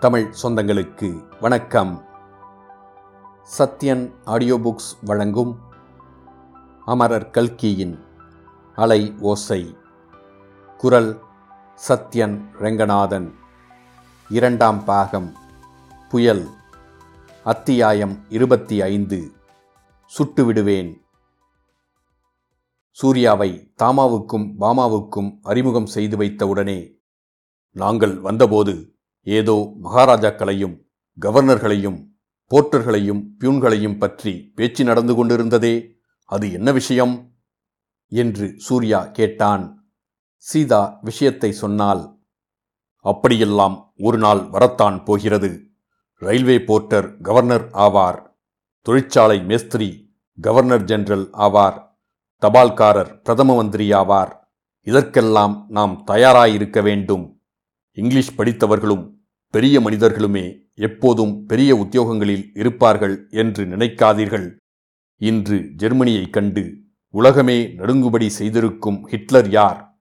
தமிழ் சொந்தங்களுக்கு வணக்கம். Sathyan audio books வழங்கும் அமரர் கல்கியின் அலை ஓசை. குரல் சத்யன் ரெங்கநாதன். இரண்டாம் பாகம் புயல். அத்தியாயம் இருபத்தி ஐந்து சுட்டுவிடுவேன் சூர்யாவை தாமாவுக்கும் பாமாவுக்கும் அறிமுகம் செய்து வைத்தவுடனே நாங்கள் வந்தபோது ஏதோ மகாராஜாக்களையும் கவர்னர்களையும் போர்ட்டர்களையும் பியூன்களையும் பற்றி பேச்சு நடந்து கொண்டிருந்ததே அது என்ன விஷயம்? என்று சூர்யா கேட்டான். சீதா விஷயத்தை சொன்னால் அப்படியெல்லாம் ஒரு நாள் வரத்தான் போகிறது. ரயில்வே போர்ட்டர் கவர்னர் ஆவார். தொழிற்சாலை மேஸ்திரி கவர்னர் ஜெனரல் ஆவார். தபால்காரர் பிரதம மந்திரி ஆவார். இதற்கெல்லாம் நாம் தயாராயிருக்க வேண்டும். இங்கிலீஷ் படித்தவர்களும் பெரிய மனிதர்களுமே எப்போதும் பெரிய உத்தியோகங்களில் இருப்பார்கள் என்று நினைக்காதீர்கள். இன்று ஜெர்மனியை கண்டு உலகமே நடுங்குபடி செய்திருக்கும் ஹிட்லர் யார்?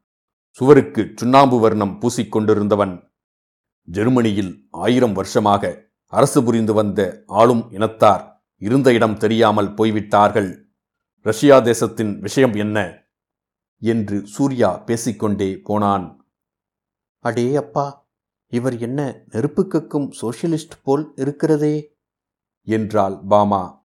சுவருக்கு சுண்ணாம்பு வர்ணம் பூசிக்கொண்டிருந்தவன் ஜெர்மனியில் ஆயிரம் வருஷமாக அரசு புரிந்து வந்த ஆளும் இனத்தார் இருந்த இடம் தெரியாமல் போய்விட்டார்கள். ரஷ்யா தேசத்தின் விஷயம் என்ன? என்று சூர்யா பேசிக்கொண்டே போனான். அடே அப்பா இவர் என்ன நெருப்பு கக்கும் சோஷியலிஸ்ட் போல் இருக்கிறதே? என்றாள் பாமா.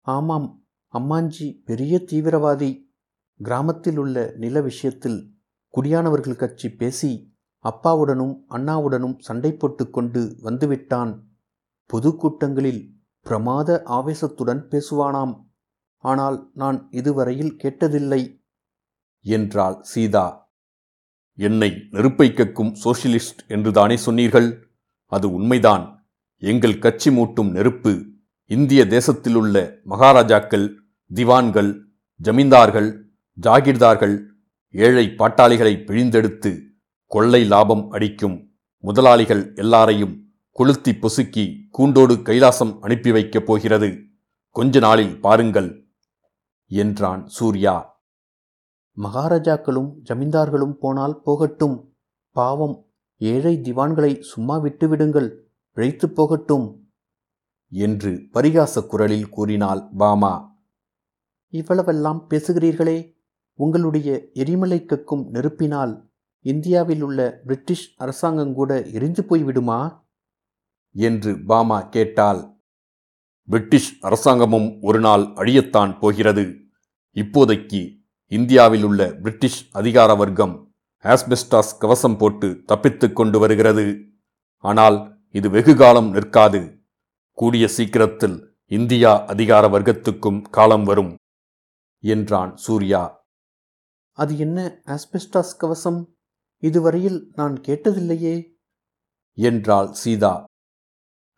ஆமாம் அம்மாஞ்சி பெரிய தீவிரவாதி. கிராமத்தில் உள்ள நில விஷயத்தில் குடியானவர்கள் கட்சி பேசி அப்பாவுடனும் அண்ணாவுடனும் சண்டை போட்டுக்கொண்டு வந்துவிட்டான். பொதுக்கூட்டங்களில் பிரமாத ஆவேசத்துடன் பேசுவானாம். ஆனால் நான் இதுவரையில் கேட்டதில்லை என்றாள் சீதா. என்னை நெருப்பை கக்கும் சோஷியலிஸ்ட் என்றுதானே சொன்னீர்கள்? அது உண்மைதான். எங்கள் கட்சி மூட்டும் நெருப்பு இந்திய தேசத்திலுள்ள மகாராஜாக்கள் திவான்கள் ஜமீன்தார்கள் ஜாகிர்தார்கள் ஏழை பாட்டாளிகளை பிழிந்தெடுத்து கொள்ளை லாபம் அடிக்கும் முதலாளிகள் எல்லாரையும் கொளுத்தி பொசுக்கி கூண்டோடு கைலாசம் அனுப்பி வைக்கப் போகிறது. கொஞ்ச நாளில் பாருங்கள் என்றான் சூர்யா. மகாராஜாக்களும் ஜமீன்தார்களும் போனால் போகட்டும். பாவம் ஏழை திவான்களை சும்மா விட்டுவிடுங்கள் பிழைத்துப் போகட்டும். என்று பரிகாச குரலில் கூறினாள் பாமா. இவ்வளவெல்லாம் பேசுகிறீர்களே உங்களுடைய எரிமலை கக்கும் நெருப்பினால் இந்தியாவில் உள்ள பிரிட்டிஷ் அரசாங்கங்கூட எரிந்து போய்விடுமா? என்று பாமா கேட்டாள். பிரிட்டிஷ் அரசாங்கமும் ஒரு நாள் அழியத்தான் போகிறது. இப்போதைக்கு இந்தியாவில் உள்ள பிரிட்டிஷ் அதிகார வர்க்கம் ஆஸ்பெஸ்டாஸ் கவசம் போட்டு தப்பித்துக் கொண்டு வருகிறது. ஆனால் இது வெகு காலம் நிற்காது. கூடிய சீக்கிரத்தில் இந்தியா அதிகார வர்க்கத்துக்கும் காலம் வரும் என்றான் சூர்யா. அது என்ன ஆஸ்பெஸ்டாஸ் கவசம்? இதுவரையில் நான் கேட்டதில்லையே என்றாள் சீதா.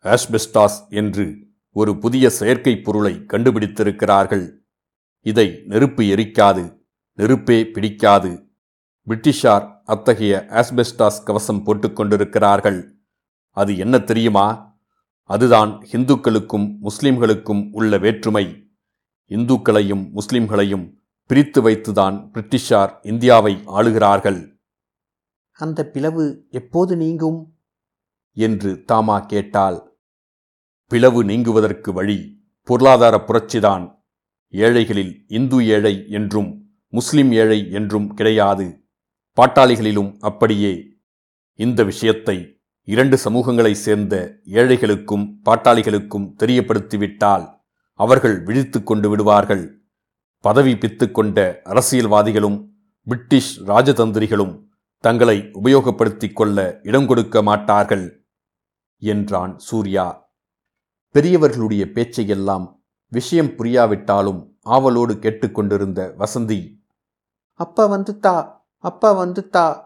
ஆஸ்பெஸ்டாஸ் என்று ஒரு புதிய செயற்கைப் பொருளை கண்டுபிடித்திருக்கிறார்கள். இதை நெருப்பு எரிக்காது. நெருப்பே பிடிக்காது. பிரிட்டிஷார் அத்தகைய ஆஸ்பெஸ்டாஸ் கவசம் போட்டுக்கொண்டிருக்கிறார்கள் அது என்ன தெரியுமா? அதுதான் இந்துக்களுக்கும் முஸ்லிம்களுக்கும் உள்ள வேற்றுமை. இந்துக்களையும் முஸ்லிம்களையும் பிரித்து வைத்துதான் பிரிட்டிஷார் இந்தியாவை ஆளுகிறார்கள். அந்த பிளவு எப்போது நீங்கும்? என்று தாமா கேட்டாள். பிளவு நீங்குவதற்கு வழி பொருளாதார புரட்சிதான். ஏழைகளில் இந்து ஏழை என்றும் முஸ்லிம் ஏழை என்றும் கிடையாது. பாட்டாளிகளிலும் அப்படியே. இந்த விஷயத்தை இரண்டு சமூகங்களைச் சேர்ந்த ஏழைகளுக்கும் பாட்டாளிகளுக்கும் தெரியப்படுத்திவிட்டால் அவர்கள் விழித்து கொண்டு விடுவார்கள். பதவி பித்து கொண்ட அரசியல்வாதிகளும் பிரிட்டிஷ் ராஜதந்திரிகளும் தங்களை உபயோகப்படுத்திக் கொள்ள இடம் கொடுக்க மாட்டார்கள் என்றான் சூர்யா. பெரியவர்களுடைய பேச்சையெல்லாம் விஷயம் புரியாவிட்டாலும் ஆவலோடு கேட்டுக்கொண்டிருந்த வசந்தி அப்பா வந்துத்தா அப்பா வந்துத்தா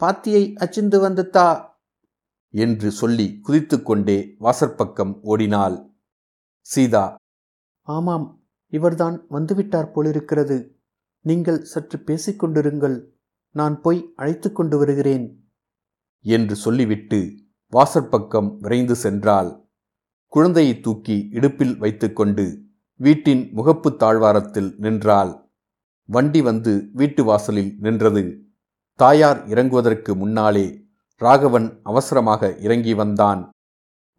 பாத்தியை அச்சிந்து வந்துத்தா என்று சொல்லி குதித்துக்கொண்டே வாசற்பக்கம் ஓடினாள். சீதா ஆமாம் இவர்தான் வந்துவிட்டார் போலிருக்கிறது. நீங்கள் சற்று பேசிக்கொண்டிருங்கள் நான் போய் அழைத்து கொண்டு வருகிறேன். என்று சொல்லிவிட்டு வாசற்பக்கம் விரைந்து சென்றாள். குழந்தையை தூக்கி இடுப்பில் வைத்துக்கொண்டு வீட்டின் முகப்பு தாழ்வாரத்தில் நின்றாள். வண்டி வந்து வீட்டு வாசலில் நின்றது. தாயார் இறங்குவதற்கு முன்னாலே ராகவன் அவசரமாக இறங்கி வந்தான்.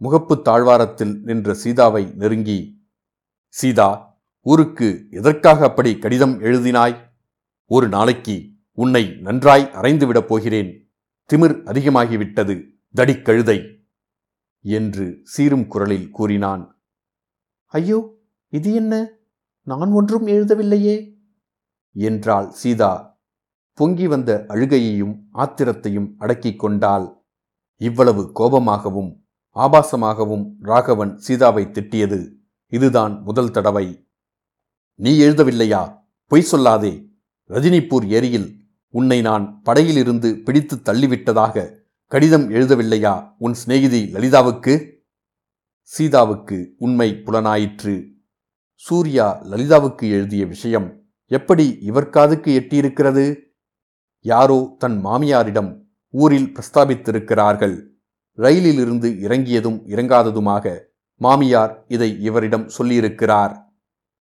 முகப்பு தாழ்வாரத்தில் நின்ற சீதாவை நெருங்கி சீதா ஊருக்கு எதற்காக அப்படி கடிதம் எழுதினாய்? ஒரு நாளைக்கு உன்னை நன்றாய் அரைந்துவிடப் போகிறேன். திமிர் அதிகமாகிவிட்டது தடிக்கழுதை என்று சீரும் குரலில் கூறினான். ஐயோ இது என்ன? நான் ஒன்றும் எழுதவில்லையே. என்றாள் சீதா. பொங்கி வந்த அழுகையையும் ஆத்திரத்தையும் அடக்கிக் கொண்டாள். இவ்வளவு கோபமாகவும் ஆபாசமாகவும் ராகவன் சீதாவை திட்டியது. இதுதான் முதல் தடவை. நீ எழுதவில்லையா? பொய் சொல்லாதே. ரஜினிபூர் ஏரியில் உன்னை நான் படையிலிருந்து பிடித்து தள்ளிவிட்டதாக கடிதம் எழுதவில்லையா உன் சிநேகிதி லலிதாவுக்கு? சீதாவுக்கு உண்மை புலனாயிற்று. சூர்யா லலிதாவுக்கு எழுதிய விஷயம் எப்படி இவர் காதுக்கு எட்டியிருக்கிறது? யாரோ தன் மாமியாரிடம் ஊரில் பிரஸ்தாபித்திருக்கிறார்கள். ரயிலிலிருந்து இறங்கியதும் இறங்காததுமாக மாமியார் இதை இவரிடம் சொல்லியிருக்கிறார்.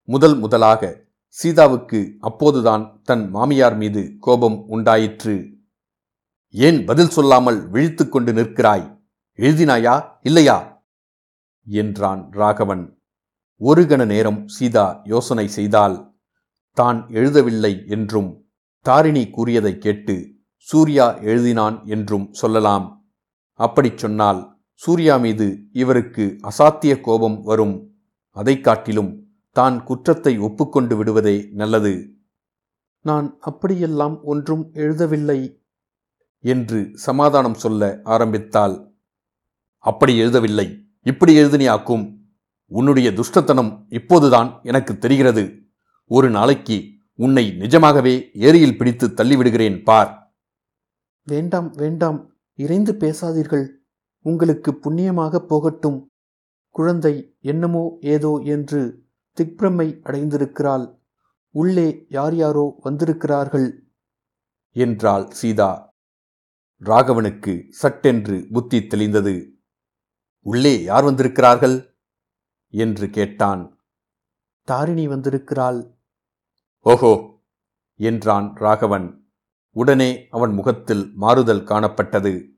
முதல் முதலாக சீதாவுக்கு அப்போதுதான் தன் மாமியார் மீது கோபம் உண்டாயிற்று. ஏன் பதில் சொல்லாமல் விழித்து கொண்டு நிற்கிறாய்? எழுதினாயா? இல்லையா? என்றான் ராகவன். ஒரு கண நேரம் சீதா யோசனை செய்தால் தான் எழுதவில்லை என்றும் தாரிணி கூறியதைக் கேட்டு சூர்யா எழுதினான் என்றும் சொல்லலாம். அப்படிச் சொன்னால் சூர்யா மீது இவருக்கு அசாத்திய கோபம் வரும். அதைக் காட்டிலும் தான் குற்றத்தை ஒப்புக்கொண்டு விடுவதே நல்லது. நான் அப்படியெல்லாம் ஒன்றும் எழுதவில்லை என்று சமாதானம் சொல்ல ஆரம்பித்தாள். அப்படி எழுதவில்லை இப்படி எழுதினியாக்கும். உன்னுடைய துஷ்டத்தனம் இப்போதுதான் எனக்கு தெரிகிறது. ஒரு நாளைக்கு உன்னை நிஜமாகவே ஏரியில் பிடித்து தள்ளிவிடுகிறேன் பார். வேண்டாம் வேண்டாம். இறைந்து பேசாதீர்கள். உங்களுக்கு புண்ணியமாக போகட்டும். குழந்தை என்னமோ ஏதோ என்று திக்பிரமை அடைந்திருக்கிறாள். உள்ளே யார் யாரோ வந்திருக்கிறார்கள். என்றாள் சீதா. ராகவனுக்கு சட்டென்று புத்தி தெளிந்தது. உள்ளே யார் வந்திருக்கிறார்கள்? என்று கேட்டான். தாரிணி வந்திருக்கிறாள். ஓஹோ! என்றான் ராகவன். உடனே அவன் முகத்தில் மாறுதல் காணப்பட்டது.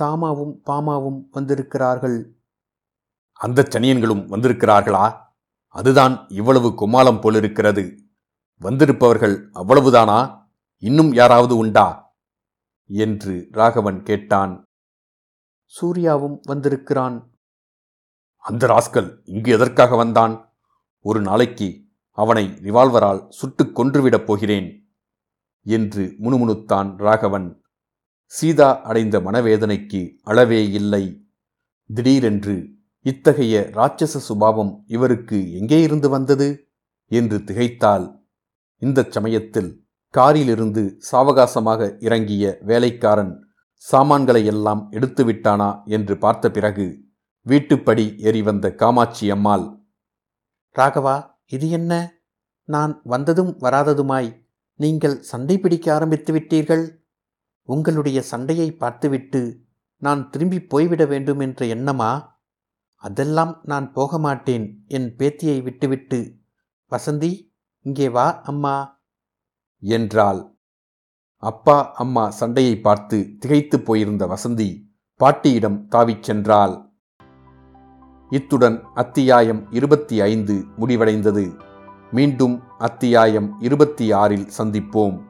தாமாவும் பாமாவும் வந்திருக்கிறார்கள். அந்த சனியன்களும் வந்திருக்கிறார்களா? அதுதான் இவ்வளவு கும்மாளம் போலிருக்கிறது. வந்திருப்பவர்கள் அவ்வளவுதானா? இன்னும் யாராவது உண்டா? என்று ராகவன் கேட்டான். சூர்யாவும் வந்திருக்கிறான். அந்த ராஸ்கல் இங்கு எதற்காக வந்தான்? ஒரு நாளைக்கு அவனை ரிவால்வரால் சுட்டுக் கொன்றுவிடப் போகிறேன் என்று முணுமுணுத்தான் ராகவன். சீதா அடைந்த மனவேதனைக்கு அளவே இல்லை. திடீரென்று இத்தகைய ராட்சச சுபாவம் இவருக்கு எங்கே இருந்து வந்தது? என்று திகைத்தாள். இந்தச் சமயத்தில் காரிலிருந்து சாவகாசமாக இறங்கிய வேலைக்காரன் சாமான்களை எல்லாம் எடுத்து விட்டானா என்று பார்த்த பிறகு வீட்டுப்படி ஏறி வந்த காமாட்சி அம்மாள் ராகவா இது என்ன? நான் வந்ததும் வராததுமாய் நீங்கள் சண்டை பிடிக்க ஆரம்பித்து விட்டீர்கள். உங்களுடைய சண்டையை பார்த்துவிட்டு நான் திரும்பி போய்விட வேண்டும் என்ற எண்ணமா? அதெல்லாம் நான் போக மாட்டேன் என் பேத்தியை விட்டுவிட்டு. வசந்தி இங்கே வா அம்மா. என்றாள். அப்பா அம்மா சண்டையை பார்த்து திகைத்துப் போயிருந்த வசந்தி பாட்டியிடம் தாவிச் சென்றாள். இத்துடன் அத்தியாயம் இருபத்தி ஐந்து முடிவடைந்தது. மீண்டும் அத்தியாயம் இருபத்தி ஆறில் சந்திப்போம்.